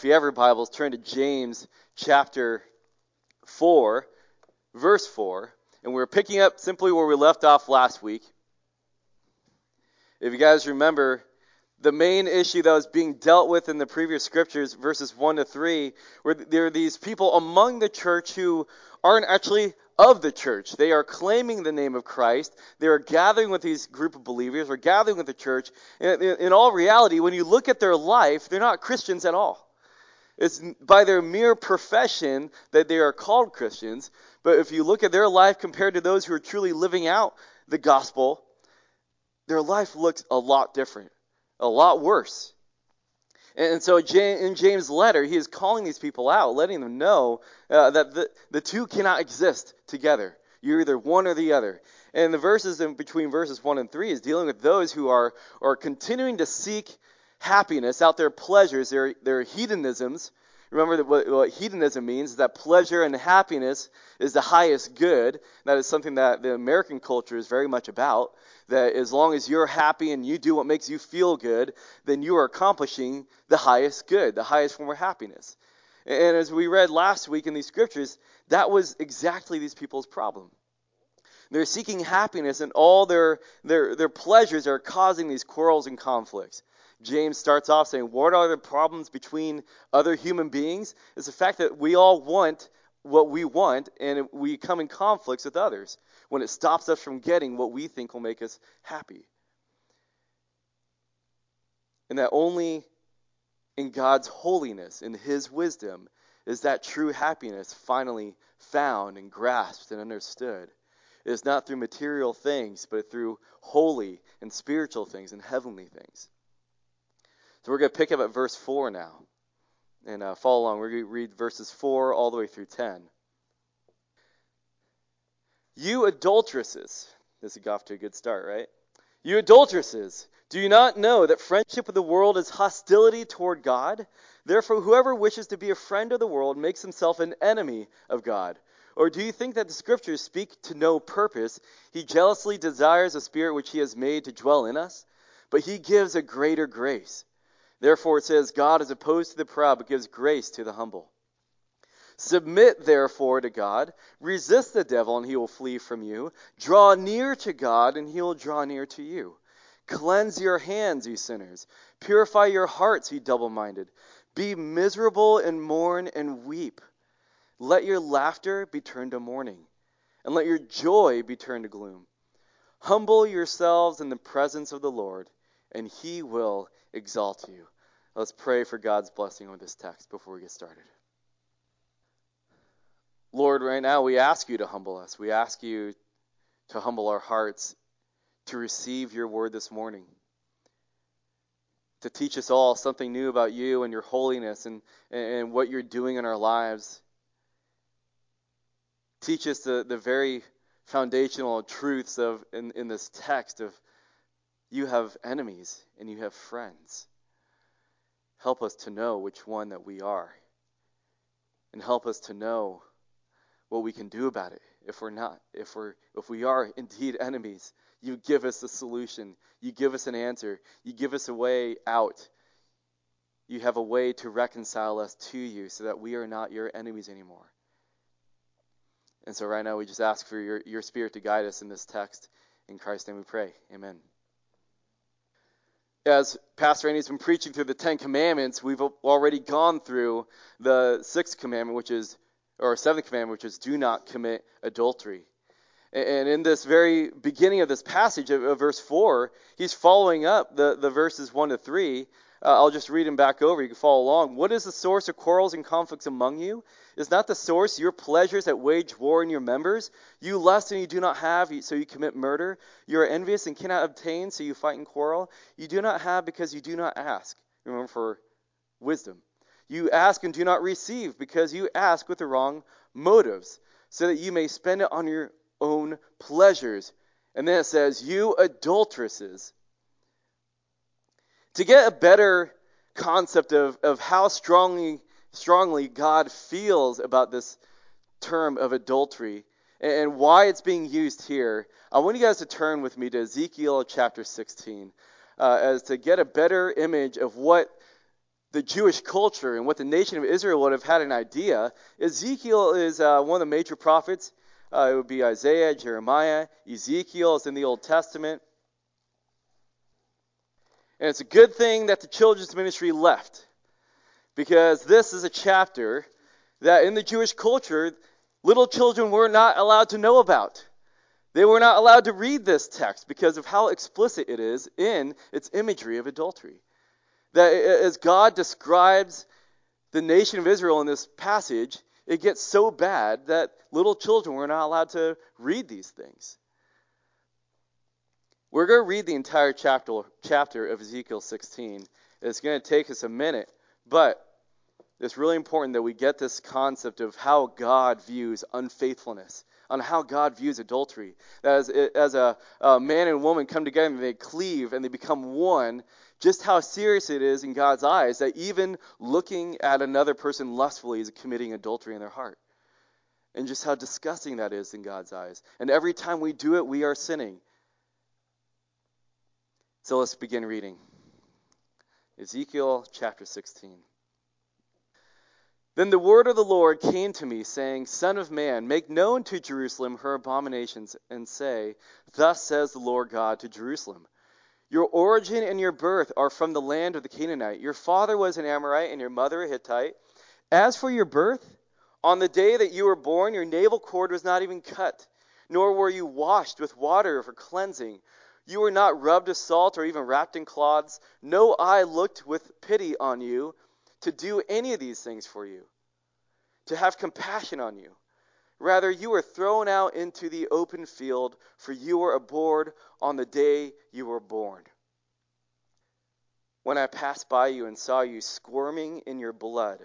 If you have your Bibles, turn to James chapter 4, verse 4. And we're picking up simply where we left off last week. If you guys remember, the main issue that was being dealt with in the previous scriptures, verses 1 to 3, where there are these people among the church who aren't actually of the church. They are claiming the name of Christ. They are gathering with these group of believers or gathering with the church. In, in, in all reality, when you look at their life, they're not Christians at all. It's by their mere profession that they are called Christians. But if you look at their life compared to those who are truly living out the gospel, their life looks a lot different, a lot worse. And so in James' letter, he is calling these people out, letting them know uh, that the, the two cannot exist together. You're either one or the other. And the verses in between verses 1 and 3 is dealing with those who are, are continuing to seek happiness out their pleasures, their, their hedonisms. Remember that what, what hedonism means is that pleasure and happiness is the highest good. That is something that the American culture is very much about that as long as you're happy and you do what makes you feel good, then you are accomplishing the highest good, the highest form of happiness. And as we read last week in these scriptures, that was exactly these people's problem. They're seeking happiness, and all their, their, their pleasures are causing these quarrels and conflicts. James starts off saying, What are the problems between other human beings? It's the fact that we all want what we want, and we come in conflicts with others when it stops us from getting what we think will make us happy. And that only in God's holiness, in His wisdom, is that true happiness finally found and grasped and understood. It is not through material things, but through holy and spiritual things and heavenly things. So we're going to pick up at verse 4 now and uh, follow along. We're going to read verses 4 all the way through 10. You adulteresses. This got off to a good start, right? You adulteresses. Do you not know that friendship with the world is hostility toward God? Therefore, whoever wishes to be a friend of the world makes himself an enemy of God. Or do you think that the Scriptures speak to no purpose? He jealously desires a spirit which he has made to dwell in us, but he gives a greater grace. Therefore, it says, God is opposed to the proud, but gives grace to the humble. Submit therefore to God. Resist the devil, and he will flee from you. Draw near to God, and he will draw near to you. Cleanse your hands, you sinners. Purify your hearts, you double minded. Be miserable and mourn and weep. Let your laughter be turned to mourning, and let your joy be turned to gloom. Humble yourselves in the presence of the Lord, and he will exalt you. Let's pray for God's blessing on this text before we get started. Lord, right now we ask you to humble us. We ask you to humble our hearts to receive your word this morning, to teach us all something new about you and your holiness and, and what you're doing in our lives. Teach us the, the very foundational truths of in, in this text of you have enemies and you have friends. Help us to know which one that we are. And help us to know what we can do about it. If we're not if we're if we are indeed enemies you give us a solution. You give us an answer. You give us a way out. You have a way to reconcile us to you so that we are not your enemies anymore. And so right now we just ask for your, your spirit to guide us in this text. In christ's name we pray. Amen as Pastor Andy's been preaching through the Ten Commandments, we've already gone through the sixth commandment, which is or seventh commandment, which is do not commit adultery. And in this very beginning of this passage of, verse 4, he's following up the, the verses 1 to 3. Uh, I'll just read them back over. You can follow along. What is the source of quarrels and conflicts among you? Is not the source your pleasures that wage war in your members? You lust and you do not have, so you commit murder. You are envious and cannot obtain, so you fight and quarrel. You do not have because you do not ask. Remember, for wisdom. You ask and do not receive because you ask with the wrong motives, so that you may spend it on your own pleasures. And then it says, You adulteresses. To get a better concept of, of how strongly, strongly God feels about this term of adultery and why it's being used here, I want you guys to turn with me to Ezekiel chapter 16 uh, as to get a better image of what the Jewish culture and what the nation of Israel would have had an idea, Ezekiel is uh, one of the major prophets. Uh, it would be Isaiah, Jeremiah, Ezekiel is in the Old Testament. And it's a good thing that the children's ministry left because this is a chapter that in the Jewish culture, little children were not allowed to know about. They were not allowed to read this text because of how explicit it is in its imagery of adultery. That as God describes the nation of Israel in this passage, it gets so bad that little children were not allowed to read these things. We're going to read the entire chapter, chapter of Ezekiel 16. It's going to take us a minute, but it's really important that we get this concept of how God views unfaithfulness, on how God views adultery. As, as a, a man and woman come together and they cleave and they become one, just how serious it is in God's eyes that even looking at another person lustfully is committing adultery in their heart. And just how disgusting that is in God's eyes. And every time we do it, we are sinning. So let's begin reading. Ezekiel chapter 16. Then the word of the Lord came to me, saying, Son of man, make known to Jerusalem her abominations, and say, Thus says the Lord God to Jerusalem Your origin and your birth are from the land of the Canaanite. Your father was an Amorite, and your mother a Hittite. As for your birth, on the day that you were born, your navel cord was not even cut, nor were you washed with water for cleansing you were not rubbed with salt or even wrapped in cloths. No eye looked with pity on you to do any of these things for you, to have compassion on you. Rather, you were thrown out into the open field, for you were abhorred on the day you were born. When I passed by you and saw you squirming in your blood,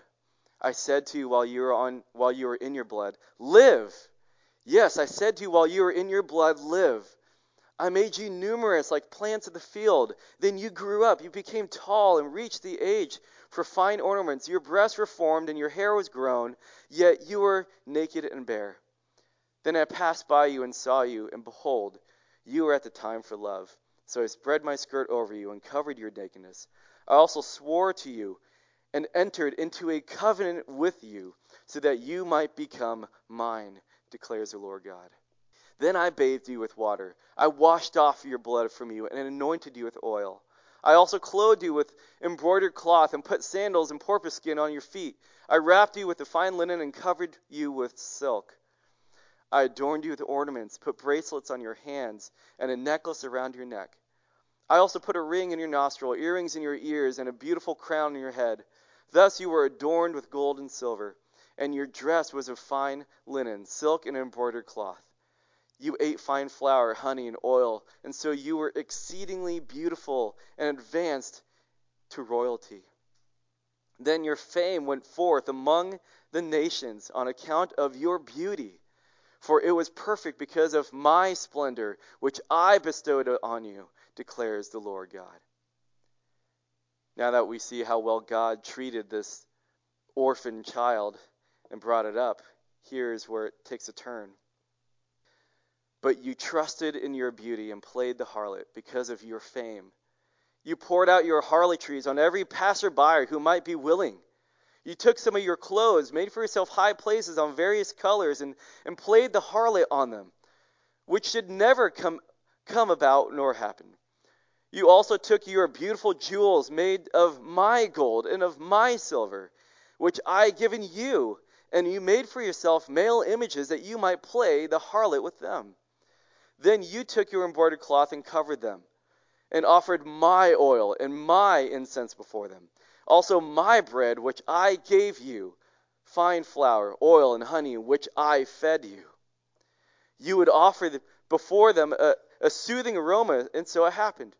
I said to you while you were on while you were in your blood, live. Yes, I said to you while you were in your blood, live. I made you numerous like plants of the field. Then you grew up, you became tall and reached the age for fine ornaments. Your breasts were formed and your hair was grown, yet you were naked and bare. Then I passed by you and saw you, and behold, you were at the time for love. So I spread my skirt over you and covered your nakedness. I also swore to you and entered into a covenant with you, so that you might become mine, declares the Lord God. Then I bathed you with water. I washed off your blood from you and anointed you with oil. I also clothed you with embroidered cloth and put sandals and porpoise skin on your feet. I wrapped you with the fine linen and covered you with silk. I adorned you with ornaments, put bracelets on your hands, and a necklace around your neck. I also put a ring in your nostril, earrings in your ears, and a beautiful crown on your head. Thus you were adorned with gold and silver, and your dress was of fine linen, silk, and embroidered cloth. You ate fine flour, honey, and oil, and so you were exceedingly beautiful and advanced to royalty. Then your fame went forth among the nations on account of your beauty, for it was perfect because of my splendor, which I bestowed on you, declares the Lord God. Now that we see how well God treated this orphan child and brought it up, here's where it takes a turn. But you trusted in your beauty and played the harlot because of your fame. You poured out your harlotries on every passerby who might be willing. You took some of your clothes, made for yourself high places on various colors, and, and played the harlot on them, which should never come, come about nor happen. You also took your beautiful jewels made of my gold and of my silver, which I given you, and you made for yourself male images that you might play the harlot with them. Then you took your embroidered cloth and covered them, and offered my oil and my incense before them. Also my bread, which I gave you, fine flour, oil, and honey, which I fed you. You would offer before them a, a soothing aroma, and so it happened,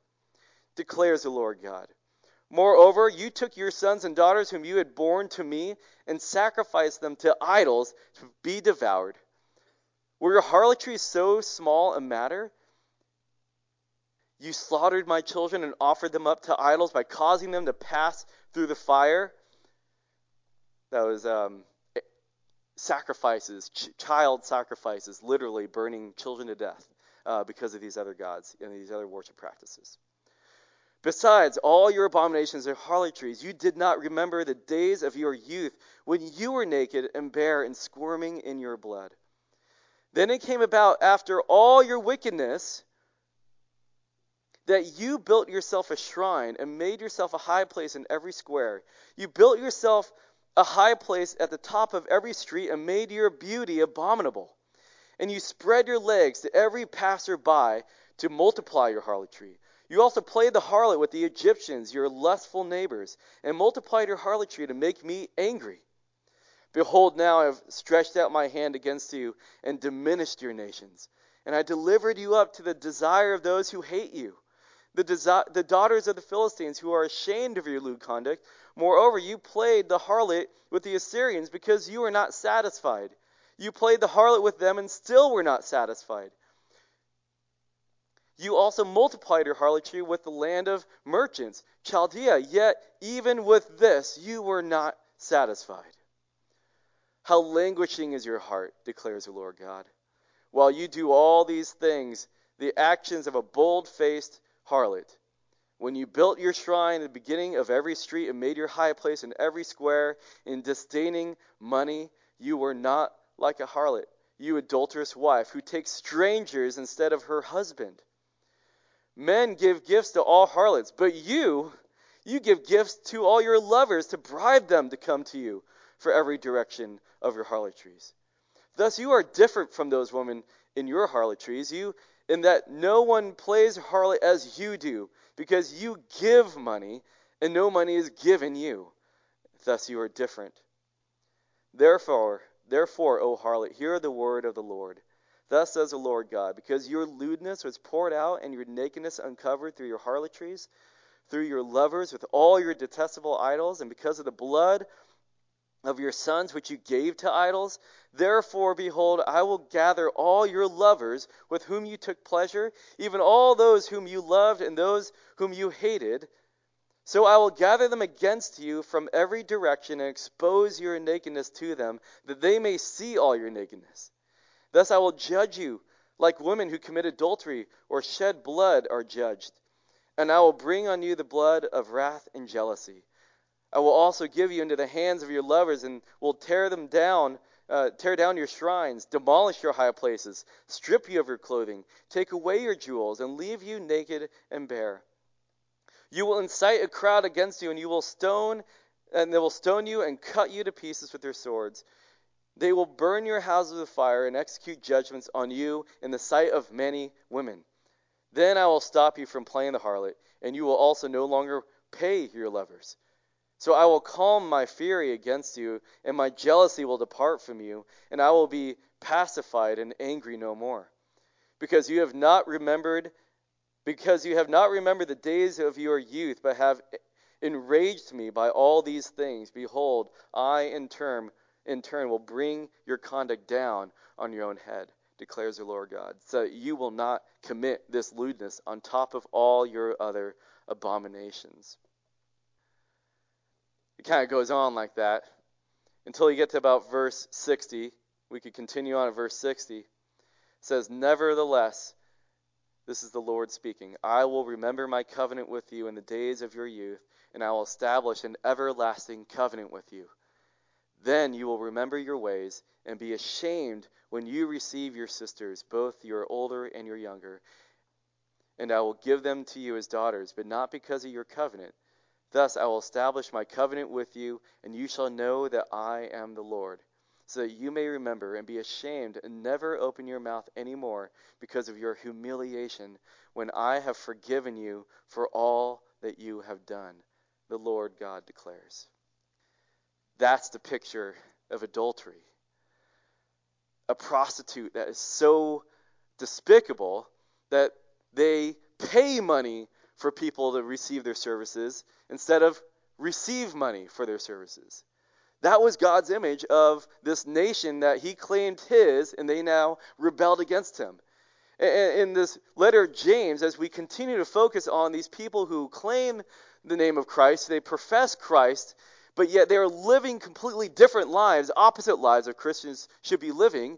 declares the Lord God. Moreover, you took your sons and daughters whom you had borne to me and sacrificed them to idols to be devoured. Were your harlotries so small a matter? You slaughtered my children and offered them up to idols by causing them to pass through the fire. That was um, sacrifices, ch- child sacrifices, literally burning children to death uh, because of these other gods and these other worship practices. Besides all your abominations and harlotries, you did not remember the days of your youth when you were naked and bare and squirming in your blood. Then it came about after all your wickedness that you built yourself a shrine and made yourself a high place in every square. You built yourself a high place at the top of every street and made your beauty abominable. And you spread your legs to every passer-by to multiply your harlotry. You also played the harlot with the Egyptians, your lustful neighbors, and multiplied your harlotry to make me angry. Behold, now I have stretched out my hand against you and diminished your nations. And I delivered you up to the desire of those who hate you, the, desi- the daughters of the Philistines who are ashamed of your lewd conduct. Moreover, you played the harlot with the Assyrians because you were not satisfied. You played the harlot with them and still were not satisfied. You also multiplied your harlotry with the land of merchants, Chaldea, yet even with this you were not satisfied. How languishing is your heart, declares the Lord God. While you do all these things, the actions of a bold faced harlot. When you built your shrine at the beginning of every street and made your high place in every square, in disdaining money, you were not like a harlot, you adulterous wife, who takes strangers instead of her husband. Men give gifts to all harlots, but you, you give gifts to all your lovers to bribe them to come to you for every direction of your harlotries. Thus you are different from those women in your harlotries, you in that no one plays harlot as you do, because you give money, and no money is given you. Thus you are different. Therefore, therefore, O harlot, hear the word of the Lord. Thus says the Lord God, because your lewdness was poured out and your nakedness uncovered through your harlotries, through your lovers with all your detestable idols, and because of the blood of your sons which you gave to idols, therefore, behold, I will gather all your lovers with whom you took pleasure, even all those whom you loved and those whom you hated. So I will gather them against you from every direction and expose your nakedness to them, that they may see all your nakedness. Thus I will judge you like women who commit adultery or shed blood are judged. And I will bring on you the blood of wrath and jealousy. I will also give you into the hands of your lovers and will tear them down, uh, tear down your shrines, demolish your high places, strip you of your clothing, take away your jewels, and leave you naked and bare. You will incite a crowd against you, and you will stone, and they will stone you and cut you to pieces with their swords. They will burn your houses with fire and execute judgments on you in the sight of many women. Then I will stop you from playing the harlot, and you will also no longer pay your lovers. So I will calm my fury against you, and my jealousy will depart from you, and I will be pacified and angry no more. Because you have not remembered because you have not remembered the days of your youth, but have enraged me by all these things, behold, I in turn in turn will bring your conduct down on your own head, declares the Lord God, so you will not commit this lewdness on top of all your other abominations. It kind of goes on like that until you get to about verse 60. We could continue on at verse 60. It says, Nevertheless, this is the Lord speaking, I will remember my covenant with you in the days of your youth, and I will establish an everlasting covenant with you. Then you will remember your ways and be ashamed when you receive your sisters, both your older and your younger. And I will give them to you as daughters, but not because of your covenant. Thus I will establish my covenant with you, and you shall know that I am the Lord, so that you may remember and be ashamed and never open your mouth any more because of your humiliation when I have forgiven you for all that you have done. The Lord God declares. That's the picture of adultery. A prostitute that is so despicable that they pay money for people to receive their services instead of receive money for their services. That was God's image of this nation that he claimed his, and they now rebelled against him. In this letter James, as we continue to focus on these people who claim the name of Christ, they profess Christ, but yet they are living completely different lives, opposite lives that Christians should be living,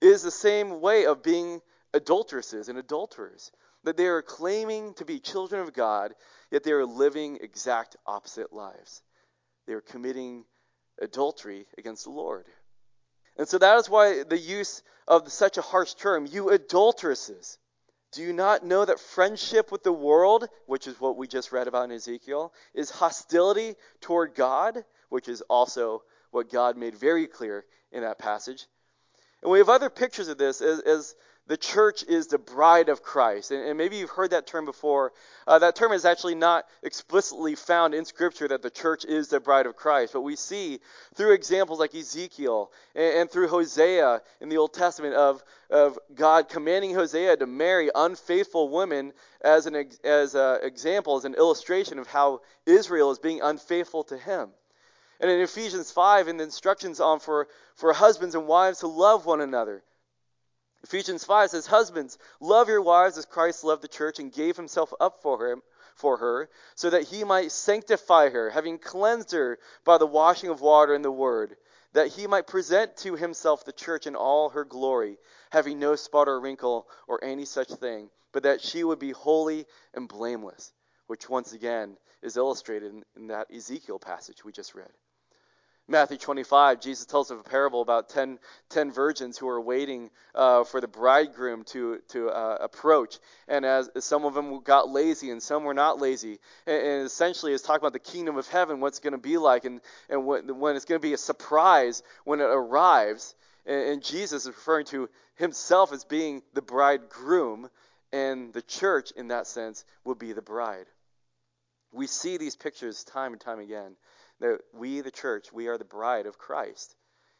is the same way of being adulteresses and adulterers. That they are claiming to be children of God, yet they are living exact opposite lives. They are committing adultery against the Lord. And so that is why the use of such a harsh term, you adulteresses. Do you not know that friendship with the world, which is what we just read about in Ezekiel, is hostility toward God, which is also what God made very clear in that passage? And we have other pictures of this as, as the church is the bride of Christ. And, and maybe you've heard that term before. Uh, that term is actually not explicitly found in Scripture that the church is the bride of Christ. But we see through examples like Ezekiel and, and through Hosea in the Old Testament of, of God commanding Hosea to marry unfaithful women as an as an example, as an illustration of how Israel is being unfaithful to him. And in Ephesians 5, in the instructions on for, for husbands and wives to love one another. Ephesians 5 says, Husbands, love your wives as Christ loved the church and gave himself up for her, for her, so that he might sanctify her, having cleansed her by the washing of water and the word, that he might present to himself the church in all her glory, having no spot or wrinkle or any such thing, but that she would be holy and blameless, which once again is illustrated in, in that Ezekiel passage we just read. Matthew 25, Jesus tells of a parable about 10, 10 virgins who are waiting uh, for the bridegroom to, to uh, approach. And as, some of them got lazy and some were not lazy. And, and essentially, it's talking about the kingdom of heaven, what's going to be like, and, and when, when it's going to be a surprise when it arrives. And, and Jesus is referring to himself as being the bridegroom, and the church, in that sense, will be the bride. We see these pictures time and time again that we, the church, we are the bride of Christ.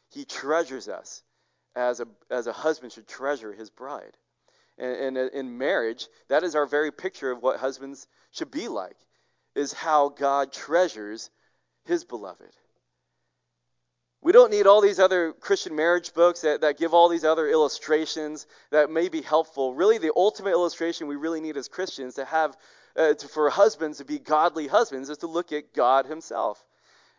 He treasures us as a, as a husband should treasure his bride. And, and in marriage, that is our very picture of what husbands should be like, is how God treasures his beloved. We don't need all these other Christian marriage books that, that give all these other illustrations that may be helpful. Really, the ultimate illustration we really need as Christians to have uh, to, for husbands to be godly husbands is to look at God Himself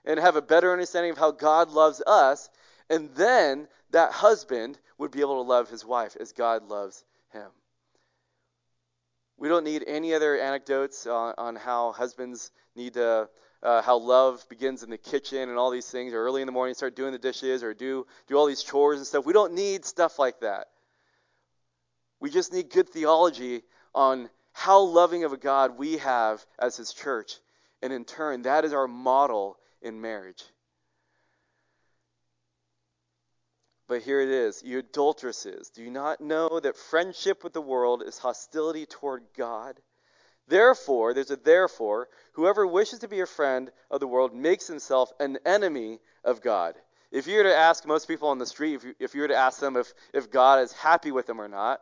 and have a better understanding of how God loves us, and then that husband would be able to love his wife as God loves him. We don't need any other anecdotes on, on how husbands need to, uh, how love begins in the kitchen and all these things, or early in the morning start doing the dishes, or do, do all these chores and stuff. We don't need stuff like that. We just need good theology on how loving of a God we have as his church. And in turn, that is our model in marriage. But here it is, you adulteresses, do you not know that friendship with the world is hostility toward God? Therefore, there's a therefore, whoever wishes to be a friend of the world makes himself an enemy of God. If you were to ask most people on the street, if you, if you were to ask them if, if God is happy with them or not,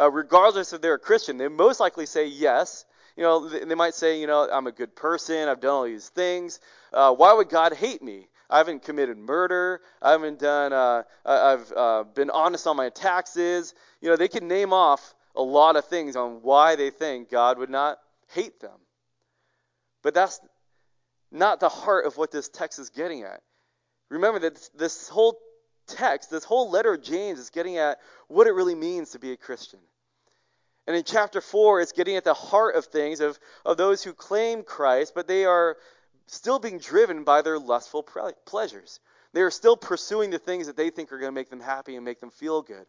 uh, regardless if they're a Christian, they most likely say yes. You know, they might say, you know, I'm a good person, I've done all these things. Uh, why would God hate me? I haven't committed murder. I haven't done. Uh, I've uh, been honest on my taxes. You know, they can name off a lot of things on why they think God would not hate them. But that's not the heart of what this text is getting at. Remember that this whole text, this whole letter of James, is getting at what it really means to be a Christian. And in chapter 4, it's getting at the heart of things of, of those who claim Christ, but they are still being driven by their lustful pleasures. They are still pursuing the things that they think are going to make them happy and make them feel good.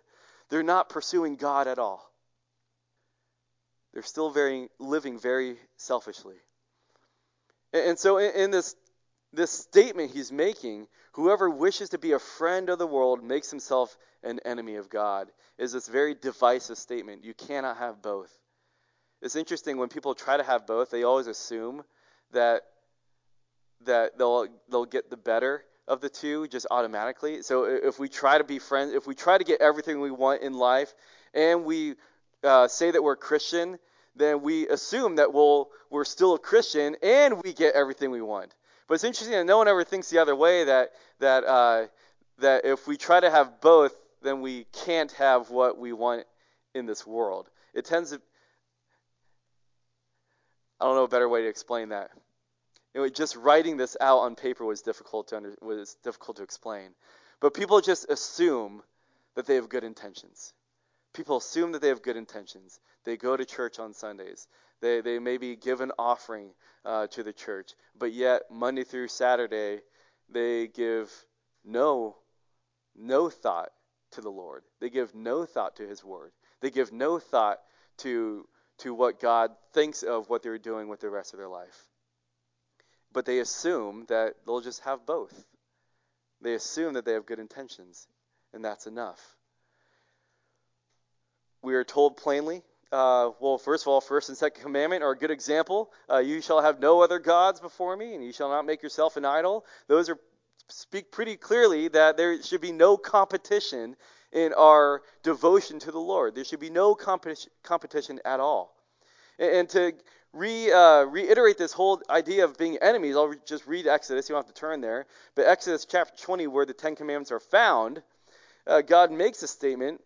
They're not pursuing God at all. They're still very living very selfishly. And, so in this this statement he's making, whoever wishes to be a friend of the world makes himself an enemy of God is this very divisive statement. You cannot have both. It's interesting when people try to have both, they always assume that that they'll they'll get the better of the two just automatically. So if we try to be friends, if we try to get everything we want in life, and we uh, say that we're Christian, then we assume that we'll we're still a Christian and we get everything we want. But it's interesting that no one ever thinks the other way. That that uh, that if we try to have both, then we can't have what we want in this world. It tends to. I don't know a better way to explain that. Just writing this out on paper was difficult to under, was difficult to explain. But people just assume that they have good intentions. People assume that they have good intentions. They go to church on Sundays. They, they maybe give an offering uh, to the church, but yet Monday through Saturday, they give no, no thought to the Lord. They give no thought to His Word. They give no thought to, to what God thinks of what they're doing with the rest of their life. But they assume that they'll just have both. They assume that they have good intentions, and that's enough. We are told plainly uh, well, first of all, first and second commandment are a good example. Uh, you shall have no other gods before me, and you shall not make yourself an idol. Those are speak pretty clearly that there should be no competition in our devotion to the Lord. There should be no competition at all. And, and to re, uh, reiterate this whole idea of being enemies, I'll just read Exodus. You don't have to turn there. But Exodus chapter 20, where the Ten Commandments are found, uh, God makes a statement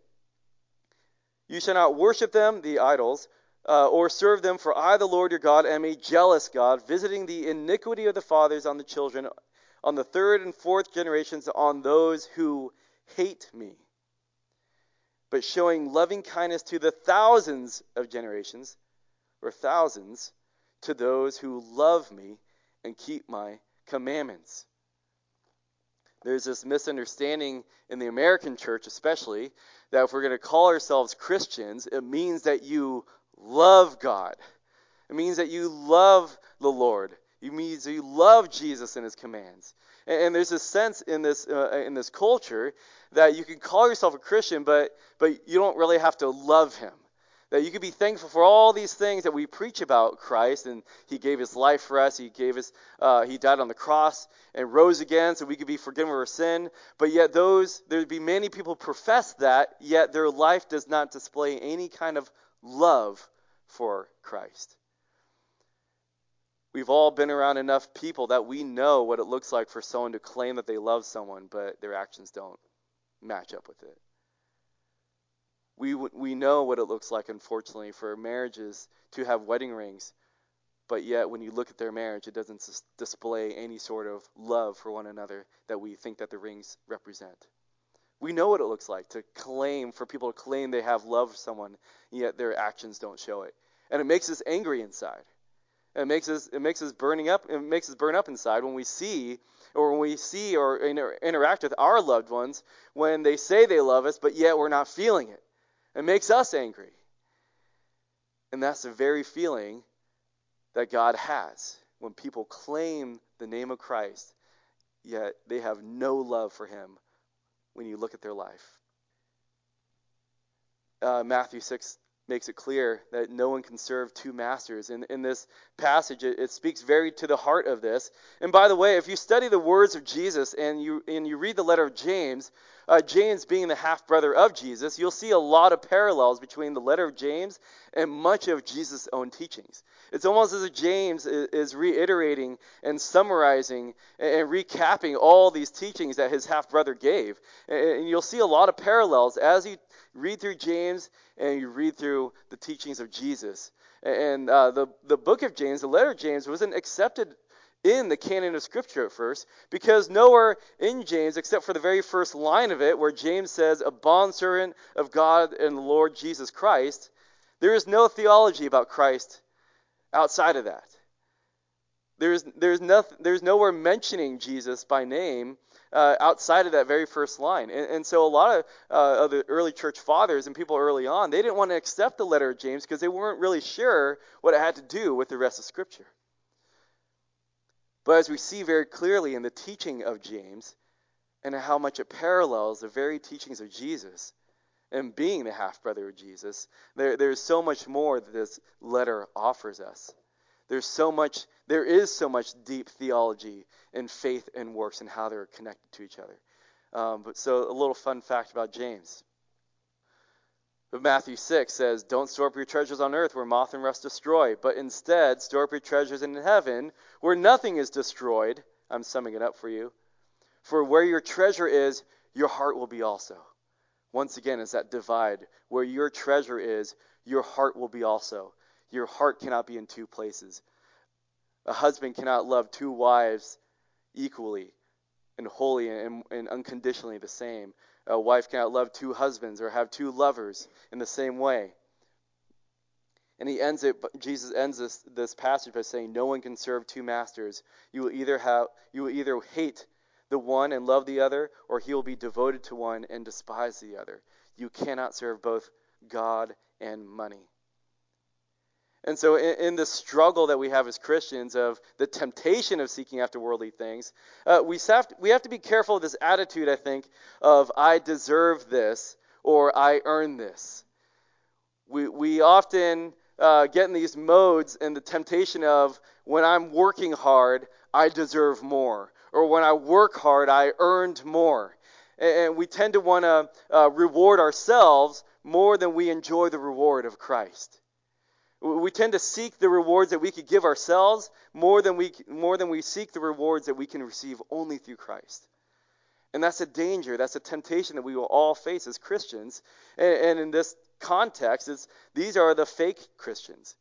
You shall not worship them, the idols, uh, or serve them, for I, the Lord your God, am a jealous God, visiting the iniquity of the fathers on the children, on the third and fourth generations, on those who hate me but showing loving kindness to the thousands of generations, or thousands, to those who love me and keep my commandments. There's this misunderstanding in the American church, especially, that if we're going to call ourselves Christians, it means that you love God. It means that you love the Lord. It means that you love Jesus and his commands. And, and there's a sense in this, uh, in this culture that you can call yourself a Christian, but, but you don't really have to love him. That you can be thankful for all these things that we preach about Christ, and He gave His life for us. He gave us, uh, He died on the cross and rose again, so we could be forgiven of our sin. But yet, those there'd be many people profess that, yet their life does not display any kind of love for Christ. We've all been around enough people that we know what it looks like for someone to claim that they love someone, but their actions don't match up with it. We, we know what it looks like, unfortunately, for marriages to have wedding rings, but yet when you look at their marriage, it doesn't display any sort of love for one another that we think that the rings represent. We know what it looks like to claim, for people to claim they have love for someone, yet their actions don't show it. And it makes us angry inside. It makes us it makes us burning up it makes us burn up inside when we see or when we see or inter- interact with our loved ones when they say they love us, but yet we're not feeling it. It makes us angry. And that's the very feeling that God has when people claim the name of Christ, yet they have no love for Him when you look at their life. Uh, Matthew 6 makes it clear that no one can serve two masters. In, in this passage, it, it, speaks very to the heart of this. And by the way, if you study the words of Jesus and you, and you read the letter of James, uh, James being the half brother of Jesus, you'll see a lot of parallels between the letter of James and much of Jesus' own teachings. It's almost as if James is, is reiterating and summarizing and, and recapping all these teachings that his half brother gave. And, and you'll see a lot of parallels as you read through James and you read through the teachings of Jesus. And uh, the, the book of James, the letter of James, wasn't accepted in the canon of Scripture at first because nowhere in James, except for the very first line of it, where James says, A bondservant of God and the Lord Jesus Christ, there is no theology about Christ outside of that. There's, there's, nothing, there's nowhere mentioning Jesus by name uh, outside of that very first line. And, and so a lot of, uh, of the early church fathers and people early on, they didn't want to accept the letter of James because they weren't really sure what it had to do with the rest of Scripture. But as we see very clearly in the teaching of James and how much it parallels the very teachings of Jesus and being the half brother of Jesus, there, there's so much more that this letter offers us. There's so much, there is so much deep theology and faith and works and how they're connected to each other. Um, but so a little fun fact about James. But Matthew 6 says, Don't store up your treasures on earth where moth and rust destroy, but instead store up your treasures in heaven where nothing is destroyed. I'm summing it up for you. For where your treasure is, your heart will be also. Once again, it's that divide. Where your treasure is, your heart will be also. Your heart cannot be in two places. A husband cannot love two wives equally. and wholly and, and unconditionally the same. A wife cannot love two husbands or have two lovers in the same way. And he ends it. Jesus ends this this passage by saying, "No one can serve two masters. You will either have you will either hate the one and love the other, or he will be devoted to one and despise the other. You cannot serve both God and money." And so, in, in the struggle that we have as Christians of the temptation of seeking after worldly things, uh, we, have to, we have to be careful of this attitude, I think, of I deserve this or I earn this. We, we often uh, get in these modes and the temptation of when I'm working hard, I deserve more. Or when I work hard, I earned more. And, we tend to want to uh, reward ourselves more than we enjoy the reward of Christ. We tend to seek the rewards that we could give ourselves more than we, more than we seek the rewards that we can receive only through Christ. And that's a danger. That's a temptation that we will all face as Christians. And, and in this context, is these are the fake Christians.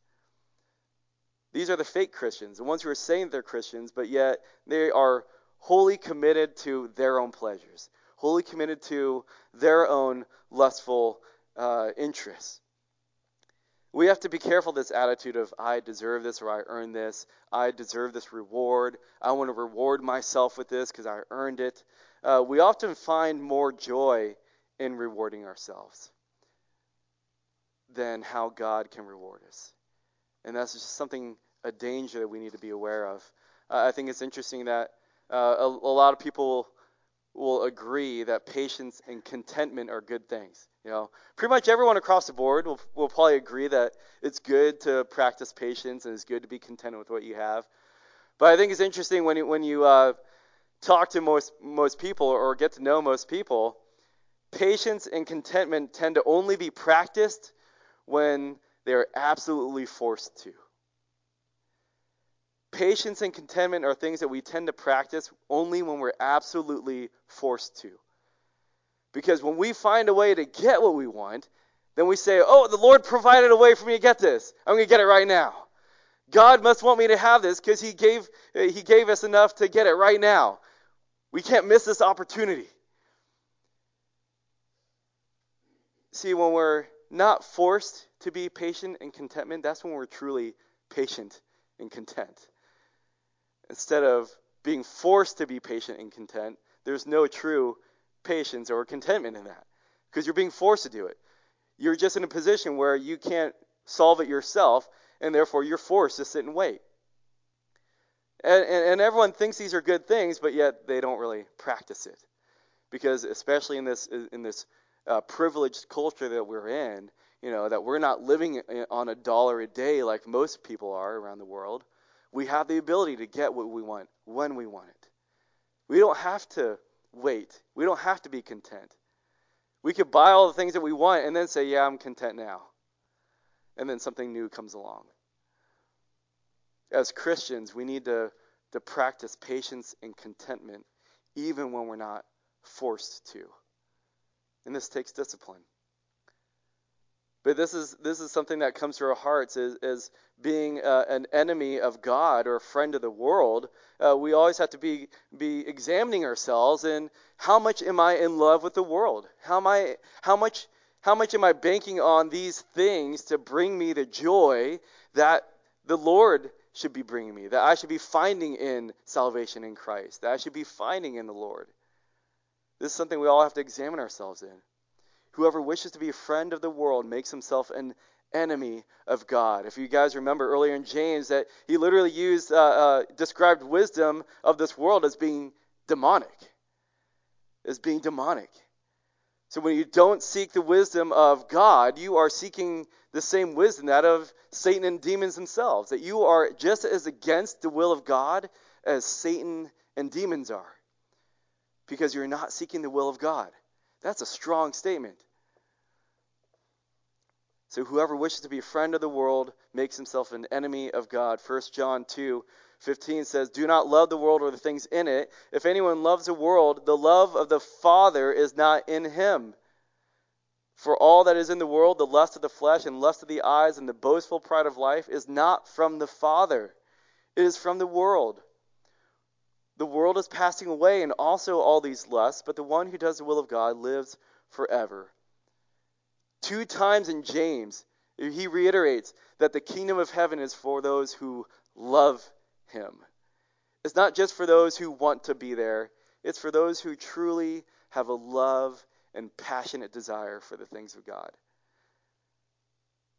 These are the fake Christians, the ones who are saying they're Christians, but yet they are wholly committed to their own pleasures, wholly committed to their own lustful uh, interests. We have to be careful this attitude of, I deserve this or I earn this. I deserve this reward. I want to reward myself with this because I earned it. Uh, we often find more joy in rewarding ourselves than how God can reward us. And that's just something, a danger that we need to be aware of. Uh, I think it's interesting that uh, a, a lot of people will agree that patience and contentment are good things. You know, pretty much everyone across the board will, will probably agree that it's good to practice patience and it's good to be content with what you have. But I think it's interesting when you, when you uh, talk to most most people or get to know most people, patience and contentment tend to only be practiced when they are absolutely forced to. Patience and contentment are things that we tend to practice only when we're absolutely forced to. Because when we find a way to get what we want, then we say, Oh, the Lord provided a way for me to get this. I'm going to get it right now. God must want me to have this because he gave, he gave us enough to get it right now. We can't miss this opportunity. See, when we're not forced to be patient and contentment, that's when we're truly patient and content. Instead of being forced to be patient and content, there's no true patience or contentment in that because you're being forced to do it. You're just in a position where you can't solve it yourself, and therefore you're forced to sit and wait. And, and, and everyone thinks these are good things, but yet they don't really practice it, because especially in this in this uh, privileged culture that we're in, you know, that we're not living on a dollar a day like most people are around the world. We have the ability to get what we want when we want it. We don't have to wait. We don't have to be content. We could buy all the things that we want and then say, Yeah, I'm content now. And then something new comes along. As Christians, we need to, to practice patience and contentment even when we're not forced to. And this takes discipline. But this is this is something that comes to our hearts as being uh, an enemy of God or a friend of the world. Uh, we always have to be be examining ourselves and how much am I in love with the world? How am I how much how much am I banking on these things to bring me the joy that the Lord should be bringing me, that I should be finding in salvation in Christ, that I should be finding in the Lord? This is something we all have to examine ourselves in. Whoever wishes to be a friend of the world makes himself an enemy of God. If you guys remember earlier in James, that he literally used, uh, uh, described wisdom of this world as being demonic. As being demonic. So when you don't seek the wisdom of God, you are seeking the same wisdom, that of Satan and demons themselves. That you are just as against the will of God as Satan and demons are. Because you're not seeking the will of God. That's a strong statement. So whoever wishes to be a friend of the world makes himself an enemy of God. 1 John 2 15 says, Do not love the world or the things in it. If anyone loves the world, the love of the Father is not in him. For all that is in the world, the lust of the flesh and lust of the eyes and the boastful pride of life, is not from the Father. It is from the world. The world is passing away and also all these lusts, but the one who does the will of God lives forever. Two times in James, he reiterates that the kingdom of heaven is for those who love him. It's not just for those who want to be there, it's for those who truly have a love and passionate desire for the things of God.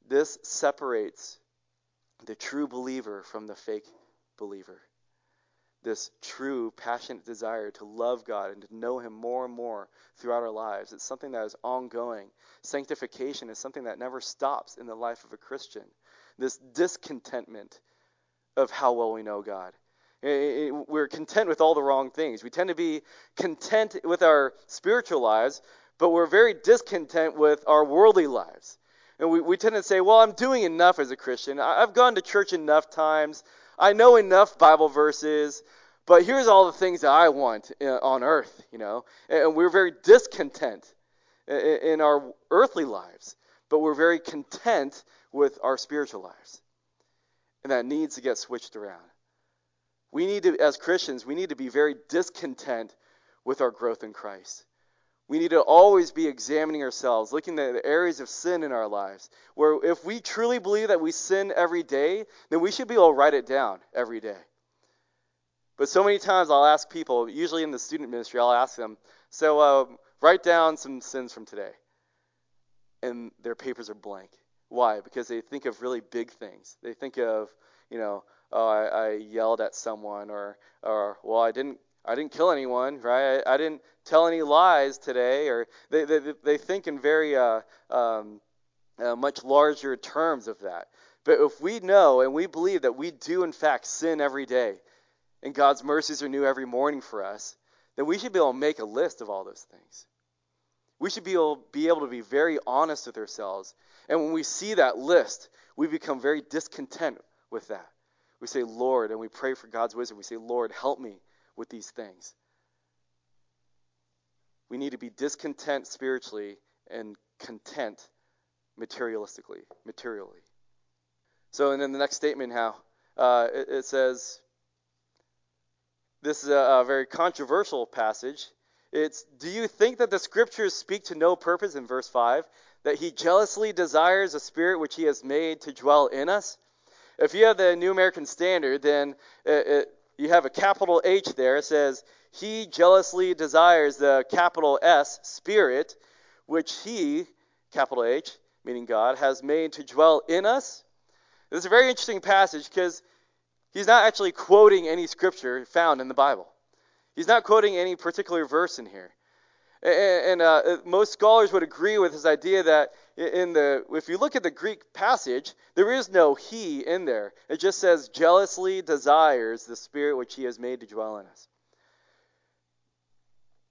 This separates the true believer from the fake believer. This true, passionate desire to love God and to know Him more and more throughout our lives. It's something that is ongoing. Sanctification is something that never stops in the life of a Christian. This discontentment of how well we know God. We're content with all the wrong things. We tend to be content with our spiritual lives, but we're very discontent with our worldly lives. And we, we tend to say, well, I'm doing enough as a Christian. I've gone to church enough times. I know enough Bible verses. But here's all the things that I want uh, on earth, you know. And we're very discontent in our earthly lives, but we're very content with our spiritual lives. And that needs to get switched around. We need to, as Christians, we need to be very discontent with our growth in Christ. We need to always be examining ourselves, looking at the areas of sin in our lives. Where if we truly believe that we sin every day, then we should be able to write it down every day. But so many times I'll ask people, usually in the student ministry, I'll ask them, so uh, write down some sins from today. And their papers are blank. Why? Because they think of really big things. They think of, you know, oh, I, I yelled at someone, or, or well, I didn't I didn't kill anyone, right? I, I didn't tell any lies today, or they they, they think in very uh, um, uh, much larger terms of that. But if we know and we believe that we do in fact sin every day, and God's mercies are new every morning for us, then we should be able to make a list of all those things. We should be able, be able to be very honest with ourselves. And when we see that list, we become very discontent with that. We say, Lord, and we pray for God's wisdom. We say, Lord, help me with these things. We need to be discontent spiritually and content materialistically, materially. So, and then the next statement, how uh, it, it, says, this is a, a very controversial passage. It's, do you think that the scriptures speak to no purpose in verse 5? That he jealously desires a spirit which he has made to dwell in us? If you have the New American Standard, then it, it, you have a capital H there. It says, He jealously desires the capital S, Spirit, which He, capital H, meaning God, has made to dwell in us. This is a very interesting passage because he's not actually quoting any scripture found in the Bible. He's not quoting any particular verse in here. And, uh, most scholars would agree with his idea that in the if you look at the Greek passage, there is no he in there. It just says jealously desires the spirit which he has made to dwell in us.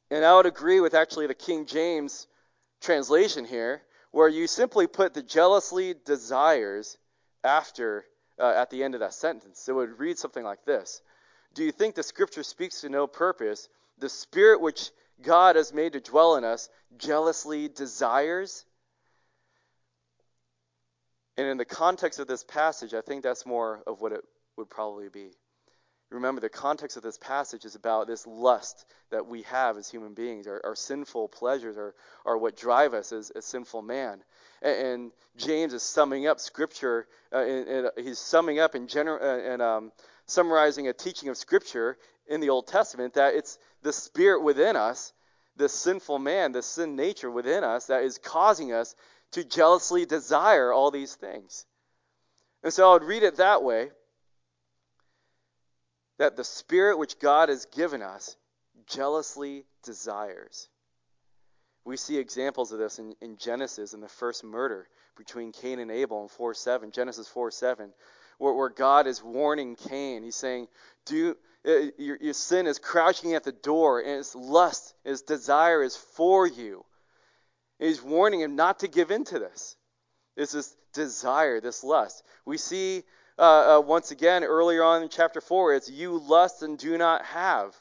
And I would agree with actually the King James translation here, where you simply put the jealously desires after uh, at the end of that sentence. It would read something like this: Do you think the Scripture speaks to no purpose? The Spirit which God has made to dwell in us jealously desires. And in the context of this passage, I think that's more of what it would probably be. Remember, the context of this passage is about this lust that we have as human beings. Our, our sinful pleasures are, are what drive us as, as sinful man. And, and, James is summing up Scripture, uh, and, he's summing up in, gener- uh, and um, summarizing a teaching of Scripture in the Old Testament that it's the spirit within us, the sinful man, the sin nature within us that is causing us to jealously desire all these things. And so I would read it that way that the spirit which God has given us jealously desires. We see examples of this in, in Genesis in the first murder between Cain and Abel in 4 7, Genesis 4 7, where, where God is warning Cain. He's saying, Do uh, your, your sin is crouching at the door, and its lust, its desire is for you. he's warning him not to give in to this. This desire, this lust. We see uh, uh, once again earlier on in chapter 4, it's you lust and do not have.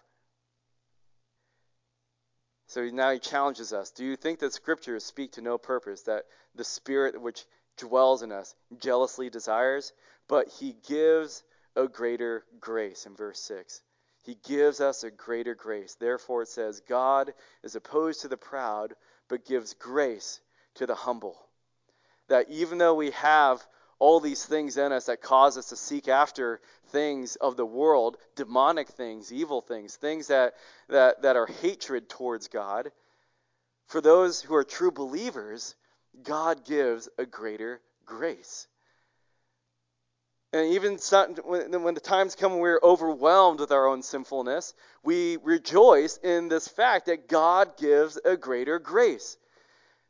So now he challenges us. Do you think that scriptures speak to no purpose, that the spirit which dwells in us jealously desires, but he gives a greater grace in verse 6. He gives us a greater grace. Therefore, it says, God is opposed to the proud, but gives grace to the humble. That even though we have all these things in us that cause us to seek after things of the world, demonic things, evil things, things that, that, that are hatred towards God, for those who are true believers, God gives a greater grace. And even when the times come when we're overwhelmed with our own sinfulness, we rejoice in this fact that God gives a greater grace.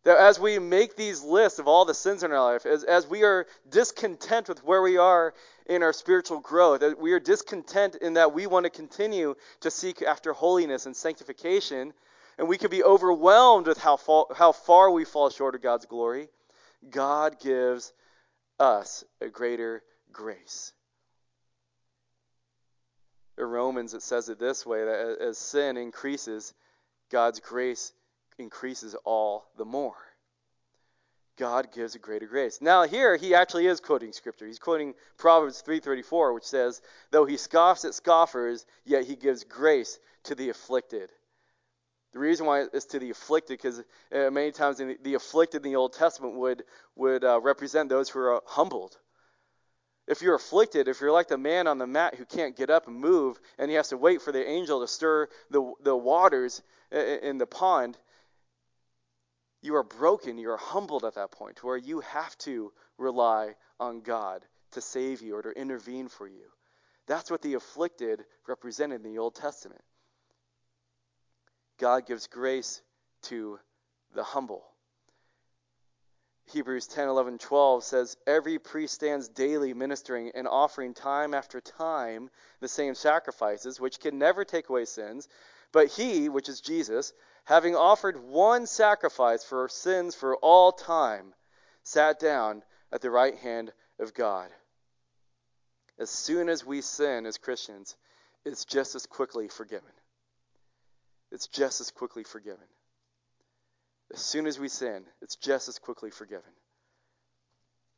That as we make these lists of all the sins in our life, as, as we are discontent with where we are in our spiritual growth, that we are discontent in that we want to continue to seek after holiness and sanctification, and we can be overwhelmed with how, fa- how far we fall short of God's glory, God gives us a greater grace. In Romans, it says it this way that as sin increases, God's grace increases all the more. God gives a greater grace. Now here he actually is quoting scripture. He's quoting Proverbs 3:34 which says, "Though he scoffs at scoffers, yet he gives grace to the afflicted." The reason why it's to the afflicted because uh, many times the, the, afflicted in the Old Testament would would uh, represent those who are humbled, if you're afflicted, if you're like the man on the mat who can't get up and move, and he has to wait for the angel to stir the, the waters in the pond, you are broken, you are humbled at that point, where you have to rely on God to save you or to intervene for you. That's what the afflicted represented in the Old Testament. God gives grace to the humble. Hebrews 10, 11, 12 says, Every priest stands daily ministering and offering time after time the same sacrifices, which can never take away sins. But he, which is Jesus, having offered one sacrifice for sins for all time, sat down at the right hand of God. As soon as we sin as Christians, it's just as quickly forgiven. It's just as quickly forgiven. As soon as we sin, it's just as quickly forgiven.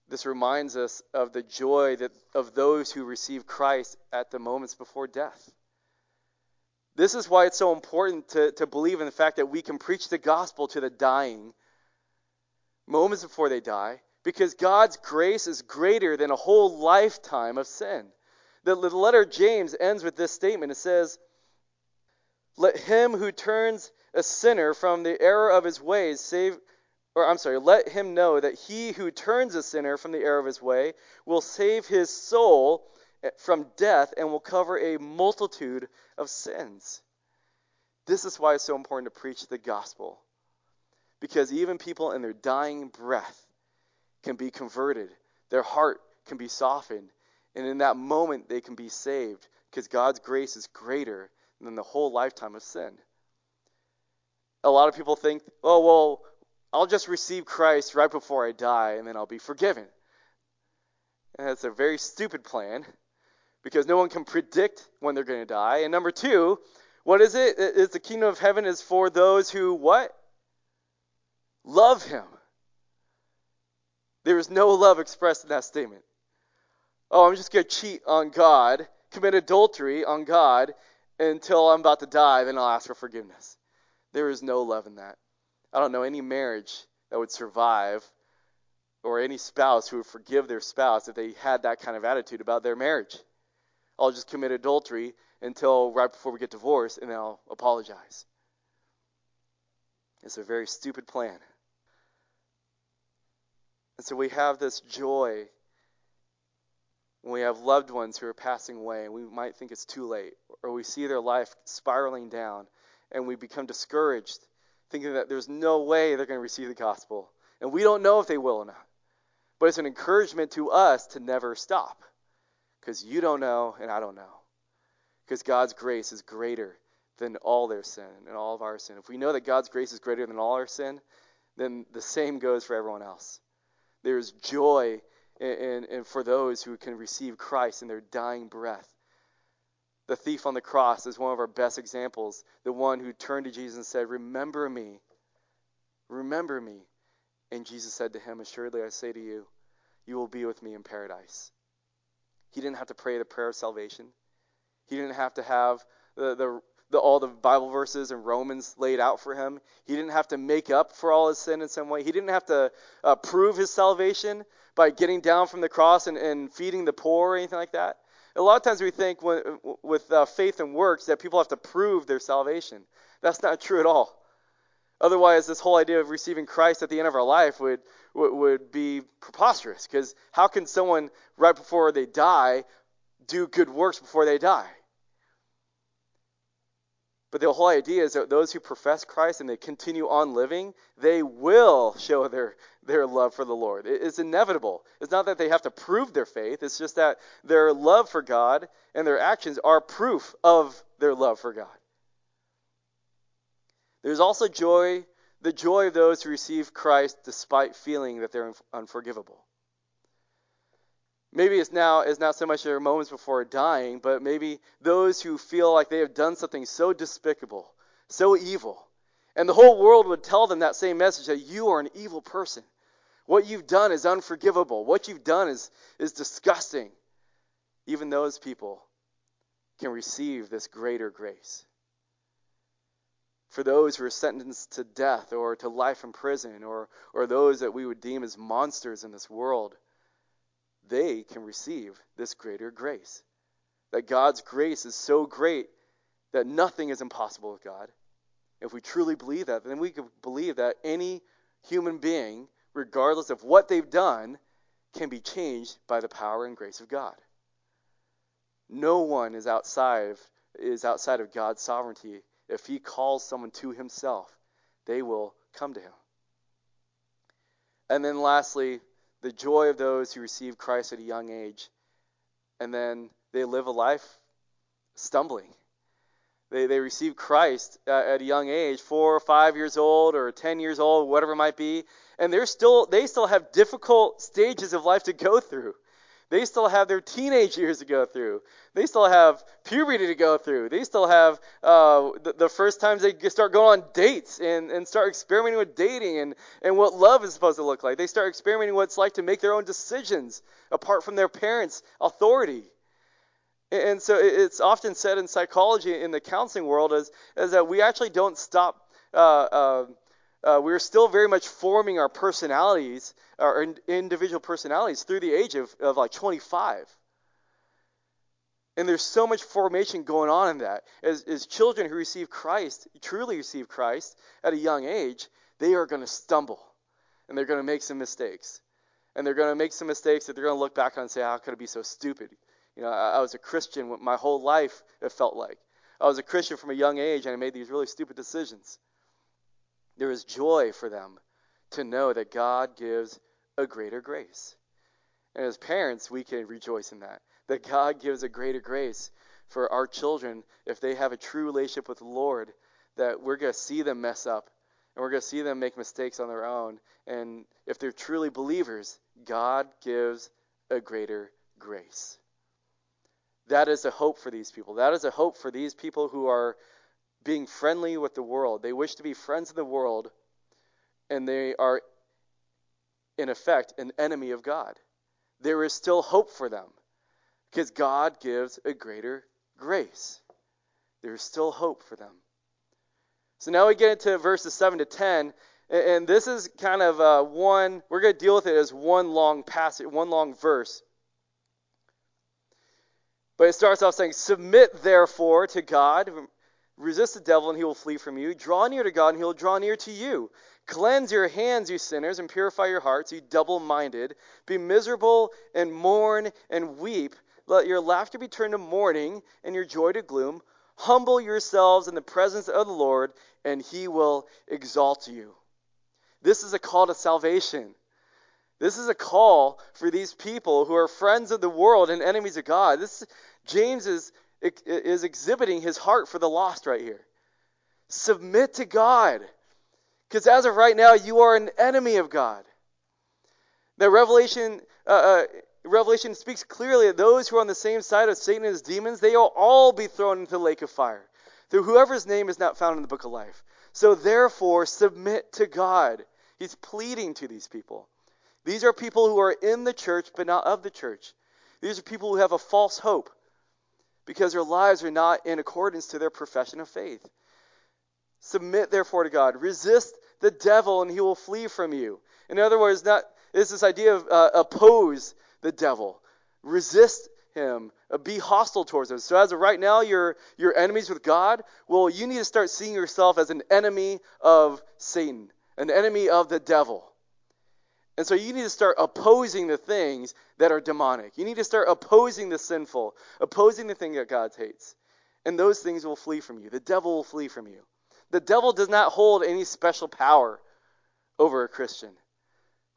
This reminds us of the joy that, of those who receive Christ at the moments before death. This is why it's so important to, to believe in the fact that we can preach the gospel to the dying moments before they die, because God's grace is greater than a whole lifetime of sin. The, the letter James ends with this statement. It says, Let him who turns a sinner from the error of his ways, save, or I'm sorry, let him know that he who turns a sinner from the error of his way will save his soul eh, from death and will cover a multitude of sins. This is why it's so important to preach the gospel. Because even people in their dying breath can be converted, their heart can be softened, and in that moment they can be saved because God's grace is greater than the whole lifetime of sin a lot of people think, oh, well, I'll just receive Christ right before I die and then I'll be forgiven. And that's a very stupid plan because no one can predict when they're going to die. And number two, what is it? It's the kingdom of heaven is for those who what? Love him. There is no love expressed in that statement. Oh, I'm just going to cheat on God, commit adultery on God until I'm about to die, then I'll ask for forgiveness. There is no love in that. I don't know any marriage that would survive or any spouse who would forgive their spouse if they had that kind of attitude about their marriage. I'll just commit adultery until right before we get divorced and then I'll apologize. It's a very stupid plan. And so we have this joy when we have loved ones who are passing away and we might think it's too late, or we see their life spiraling down and we become discouraged, thinking that there's no way they're going to receive the gospel. And we don't know if they will or not. But it's an encouragement to us to never stop. Because you don't know, and I don't know. Because God's grace is greater than all their sin and all of our sin. If we know that God's grace is greater than all our sin, then the same goes for everyone else. There's joy in, in, in for those who can receive Christ in their dying breath the thief on the cross is one of our best examples. The one who turned to Jesus and said, Remember me. Remember me. And Jesus said to him, Assuredly I say to you, you will be with me in paradise. He didn't have to pray the prayer of salvation. He didn't have to have the, the, the, all the Bible verses and Romans laid out for him. He didn't have to make up for all his sin in some way. He didn't have to uh, prove his salvation by getting down from the cross and, and feeding the poor or anything like that. A lot of times we think when, with uh, faith and works that people have to prove their salvation. That's not true at all. Otherwise, this whole idea of receiving Christ at the end of our life would would, would be preposterous. Because how can someone right before they die do good works before they die? But the whole idea is that those who profess Christ and they continue on living, they will show their, their love for the Lord. It's inevitable. It's not that they have to prove their faith, it's just that their love for God and their actions are proof of their love for God. There's also joy, the joy of those who receive Christ despite feeling that they're unforgivable. Maybe it's now it's not so much their moments before dying, but maybe those who feel like they have done something so despicable, so evil, and the whole world would tell them that same message that you are an evil person. What you've done is unforgivable. What you've done is, is disgusting. Even those people can receive this greater grace for those who are sentenced to death or to life in prison or, or those that we would deem as monsters in this world, they can receive this greater grace. That God's grace is so great that nothing is impossible with God. If we truly believe that, then we can believe that any human being, regardless of what they've done, can be changed by the power and grace of God. No one is outside of, is outside of God's sovereignty if he calls someone to himself, they will come to him. And then lastly, the joy of those who receive Christ at a young age, and then they live a life stumbling. They, they receive Christ at a young age, four or five years old, or ten years old, whatever it might be, and they're still they still have difficult stages of life to go through. They still have their teenage years to go through. They still have puberty to go through. They still have uh, the, the, first times they start going on dates and, and start experimenting with dating and, and what love is supposed to look like. They start experimenting what it's like to make their own decisions apart from their parents' authority. And so it's often said in psychology in the counseling world is, is that we actually don't stop uh, uh, uh, we're still very much forming our personalities, our individual personalities, through the age of, of like 25. And there's so much formation going on in that. As, as children who receive Christ, truly receive Christ at a young age, they are going to stumble and they're going to make some mistakes. And they're going to make some mistakes that they're going to look back on and say, How could I be so stupid? You know, I, I was a Christian my whole life, it felt like. I was a Christian from a young age and I made these really stupid decisions. There is joy for them to know that God gives a greater grace. And as parents, we can rejoice in that. That God gives a greater grace for our children if they have a true relationship with the Lord, that we're going to see them mess up and we're going to see them make mistakes on their own. And if they're truly believers, God gives a greater grace. That is a hope for these people. That is a hope for these people who are being friendly with the world. They wish to be friends of the world, and they are, in effect, an enemy of God. There is still hope for them because God gives a greater grace. There is still hope for them. So now we get into verses 7 to 10, and this is kind of uh, one, we're going to deal with it as one long passage, one long verse. But it starts off saying, Submit therefore to God. Resist the devil, and he will flee from you. Draw near to God, and he will draw near to you. Cleanse your hands, you sinners, and purify your hearts, you double minded. Be miserable and mourn and weep. Let your laughter be turned to mourning, and your joy to gloom. Humble yourselves in the presence of the Lord, and he will exalt you. This is a call to salvation. This is a call for these people who are friends of the world and enemies of God. This James is is exhibiting his heart for the lost right here. Submit to God. Because as of right now, you are an enemy of God. The Revelation, uh, uh, Revelation speaks clearly that those who are on the same side of Satan and his demons, they will all be thrown into the lake of fire. Through whoever's name is not found in the book of life. So therefore, submit to God. He's pleading to these people. These are people who are in the church, but not of the church. These are people who have a false hope. Because their lives are not in accordance to their profession of faith. Submit therefore to God. Resist the devil and he will flee from you. In other words, not is this idea of uh, oppose the devil. Resist him. Uh, be hostile towards him. So as of right now, you're you're enemies with God. Well, you need to start seeing yourself as an enemy of Satan, an enemy of the devil. And so you need to start opposing the things that are demonic. You need to start opposing the sinful, opposing the thing that God hates. And those things will flee from you. The devil will flee from you. The devil does not hold any special power over a Christian.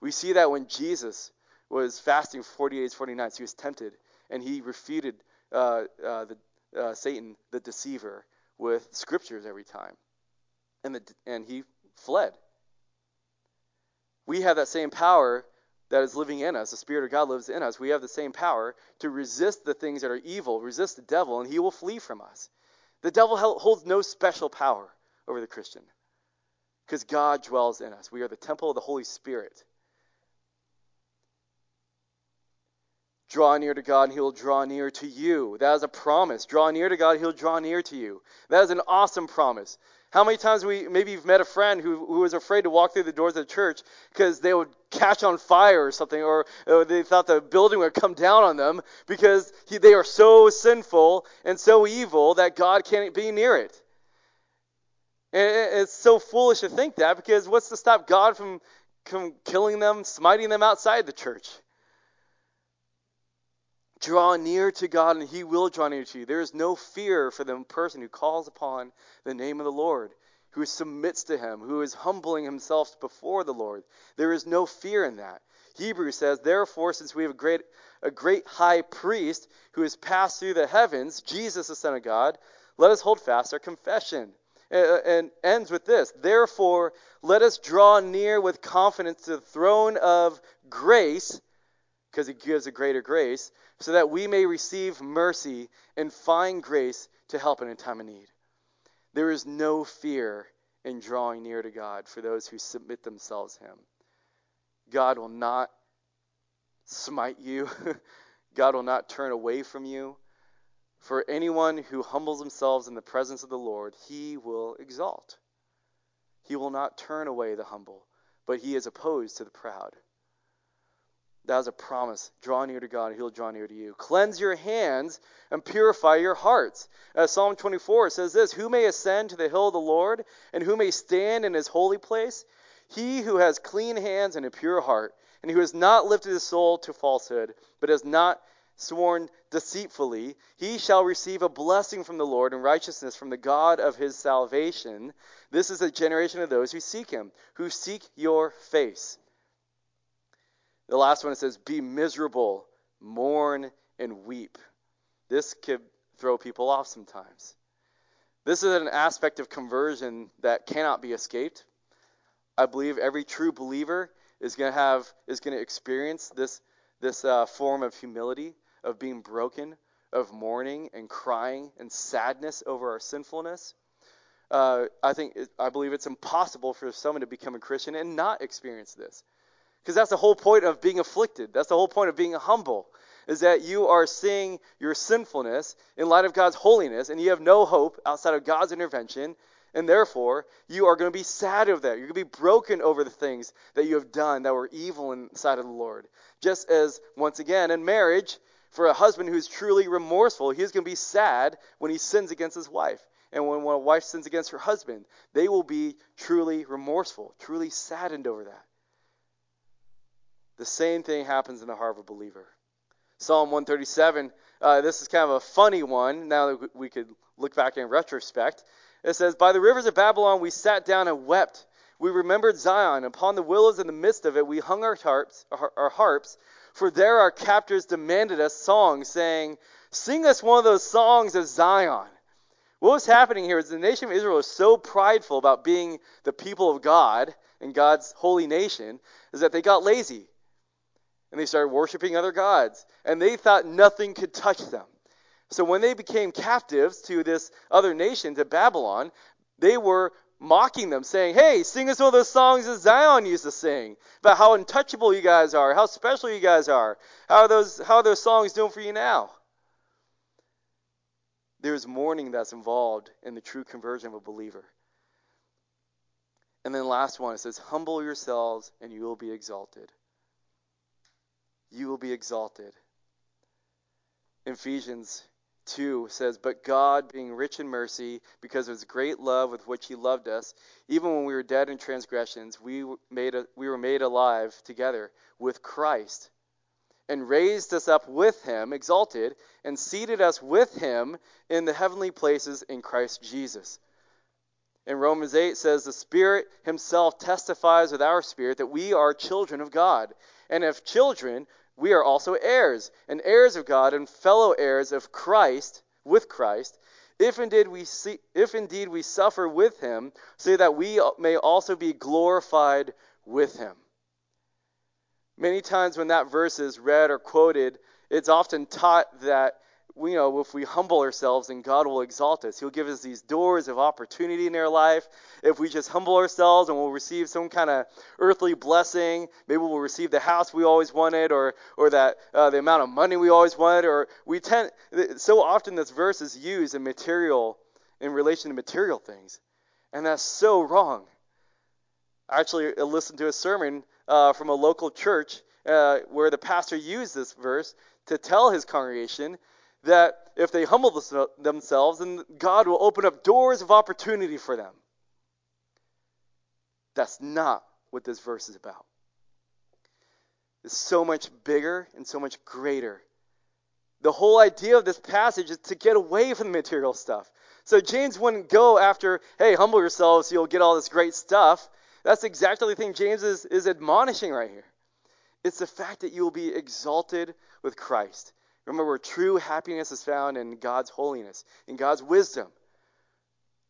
We see that when Jesus was fasting for 40 days, 40 nights, he was tempted, and he refuted uh, uh, the, uh, Satan, the deceiver, with scriptures every time. And, the, and he fled we have that same power that is living in us. The Spirit of God lives in us. We have the same power to resist the things that are evil, resist the devil, and he will flee from us. The devil holds no special power over the Christian because God dwells in us. We are the temple of the Holy Spirit. Draw near to God, and He will draw near to you. That is a promise. Draw near to God, He'll draw near to you. That is an awesome promise. How many times we maybe you've met a friend who, who was afraid to walk through the doors of the church because they would catch on fire or something, or, or they thought the building would come down on them because he, they are so sinful and so evil that God can't be near it. And it's so foolish to think that because what's to stop God from, from killing them, smiting them outside the church? Draw near to God, and He will draw near to you. There is no fear for the person who calls upon the name of the Lord, who submits to Him, who is humbling himself before the Lord. There is no fear in that. Hebrews says, Therefore, since we have a great, a great high priest who has passed through the heavens, Jesus, the Son of God, let us hold fast our confession. Uh, uh, and ends with this Therefore, let us draw near with confidence to the throne of grace, because He gives a greater grace so that we may receive mercy and find grace to help in a time of need. There is no fear in drawing near to God for those who submit themselves to Him. God will not smite you, God will not turn away from you. For anyone who humbles themselves in the presence of the Lord, He will exalt. He will not turn away the humble, but He is opposed to the proud. That is a promise. Draw near to God, He'll draw near to you. Cleanse your hands and purify your hearts. Uh, Psalm 24 says this Who may ascend to the hill of the Lord, and who may stand in His holy place? He who has clean hands and a pure heart, and who has not lifted his soul to falsehood, but has not sworn deceitfully, he shall receive a blessing from the Lord and righteousness from the God of his salvation. This is the generation of those who seek him, who seek your face. The last one it says, Be miserable, mourn, and weep. This could throw people off sometimes. This is an aspect of conversion that cannot be escaped. I believe every true believer is going to have is going to experience this this uh, form of humility, of being broken, of mourning and crying and sadness over our sinfulness. Uh, I think I believe it's impossible for someone to become a Christian and not experience this. Because that's the whole point of being afflicted. That's the whole point of being humble, is that you are seeing your sinfulness in light of God's holiness, and you have no hope outside of God's intervention, and therefore you are going to be sad over that. You're going to be broken over the things that you have done that were evil inside of the Lord. Just as, once again, in marriage, for a husband who's truly remorseful, he's going to be sad when he sins against his wife. And when a wife sins against her husband, they will be truly remorseful, truly saddened over that. The same thing happens in the heart of a believer. Psalm 137, uh, this is kind of a funny one now that we could look back in retrospect. It says, By the rivers of Babylon we sat down and wept. We remembered Zion. Upon the willows in the midst of it we hung our harps, our harps, for there our captors demanded us songs, saying, Sing us one of those songs of Zion. What was happening here is the nation of Israel was so prideful about being the people of God and God's holy nation, is that they got lazy and they started worshiping other gods, and they thought nothing could touch them. So when they became captives to this other nation, to Babylon, they were mocking them, saying, Hey, sing us one of those songs that Zion used to sing about how untouchable you guys are, how special you guys are. How are those, how are those songs doing for you now? There's mourning that's involved in the true conversion of a believer. And then last one, it says, Humble yourselves and you will be exalted. You will be exalted. Ephesians 2 says, But God, being rich in mercy, because of his great love with which he loved us, even when we were dead in transgressions, we, made a, we were made alive together with Christ, and raised us up with him, exalted, and seated us with him in the heavenly places in Christ Jesus. And Romans 8 says, The Spirit himself testifies with our spirit that we are children of God. And if children, we are also heirs, and heirs of God, and fellow heirs of Christ, with Christ, if indeed we see, if indeed we suffer with him, so that we may also be glorified with him. Many times when that verse is read or quoted, it's often taught that you know, if we humble ourselves, then God will exalt us. He'll give us these doors of opportunity in our life. If we just humble ourselves and we'll receive some kind of earthly blessing, maybe we'll receive the house we always wanted, or or that uh, the amount of money we always wanted, or we tend so often this verse is used in material in relation to material things, and that's so wrong. I actually listened to a sermon uh, from a local church uh, where the pastor used this verse to tell his congregation that if they humble themselves, then God will open up doors of opportunity for them. That's not what this verse is about. It's so much bigger and so much greater. The whole idea of this passage is to get away from the material stuff. So James wouldn't go after, hey, humble yourselves you'll get all this great stuff. That's exactly the thing James is, is admonishing right here. It's the fact that you will be exalted with Christ. Remember, true happiness is found in God's holiness, in God's wisdom.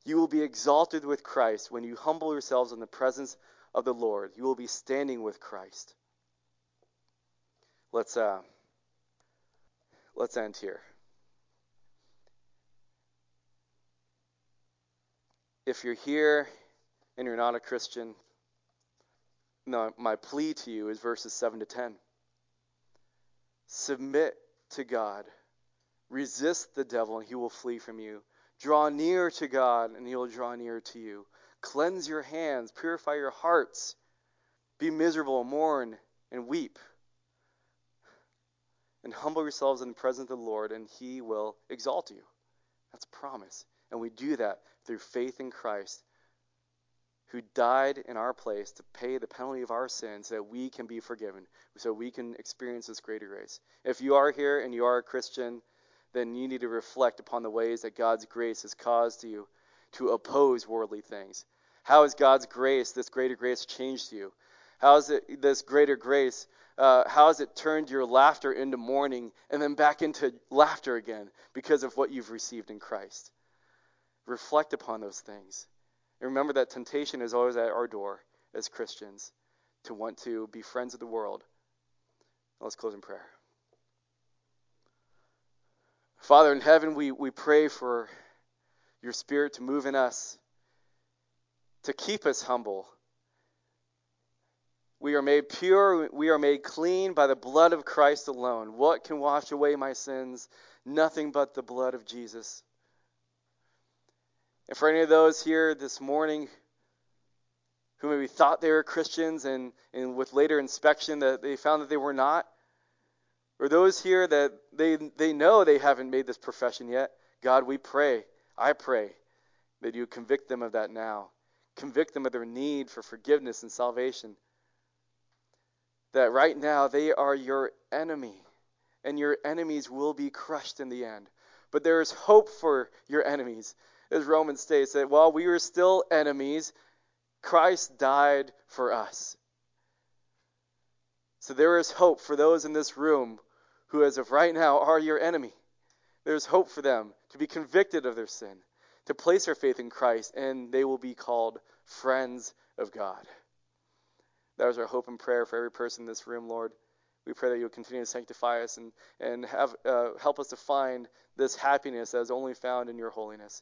You will be exalted with Christ when you humble yourselves in the presence of the Lord. You will be standing with Christ. Let's uh, let's end here. If you're here and you're not a Christian, no, my plea to you is verses 7 to 10. Submit to God. Resist the devil, and he will flee from you. Draw near to God, and he will draw near to you. Cleanse your hands, purify your hearts. Be miserable, mourn, and weep. And humble yourselves in the presence of the Lord, and he will exalt you. That's a promise. And we do that through faith in Christ, who died in our place to pay the penalty of our sins so that we can be forgiven, so we can experience this greater grace. If you are here and you are a Christian, then you need to reflect upon the ways that God's grace has caused you to oppose worldly things. How has God's grace, this greater grace, changed you? How has it, this greater grace, uh, how has it turned your laughter into mourning and then back into laughter again because of what you've received in Christ? Reflect upon those things. And remember that temptation is always at our door as Christians to want to be friends of the world. Let's close in prayer. Father in heaven, we, we pray for your Spirit to move in us, to keep us humble. We are made pure, we are made clean by the blood of Christ alone. What can wash away my sins? Nothing but the blood of Jesus. And for any of those here this morning who maybe thought they were Christians and, and with later inspection that they found that they were not, or those here that they, they know they haven't made this profession yet, God, we pray, I pray, that you convict them of that now. Convict them of their need for forgiveness and salvation. That right now they are your enemy, and your enemies will be crushed in the end. But there is hope for your enemies as Romans states, that while we were still enemies, Christ died for us. So there is hope for those in this room who, as of right now, are your enemy. There's hope for them to be convicted of their sin, to place their faith in Christ, and they will be called friends of God. That is our hope and prayer for every person in this room, Lord. We pray that you'll continue to sanctify us and, and have, uh, help us to find this happiness that is only found in your holiness.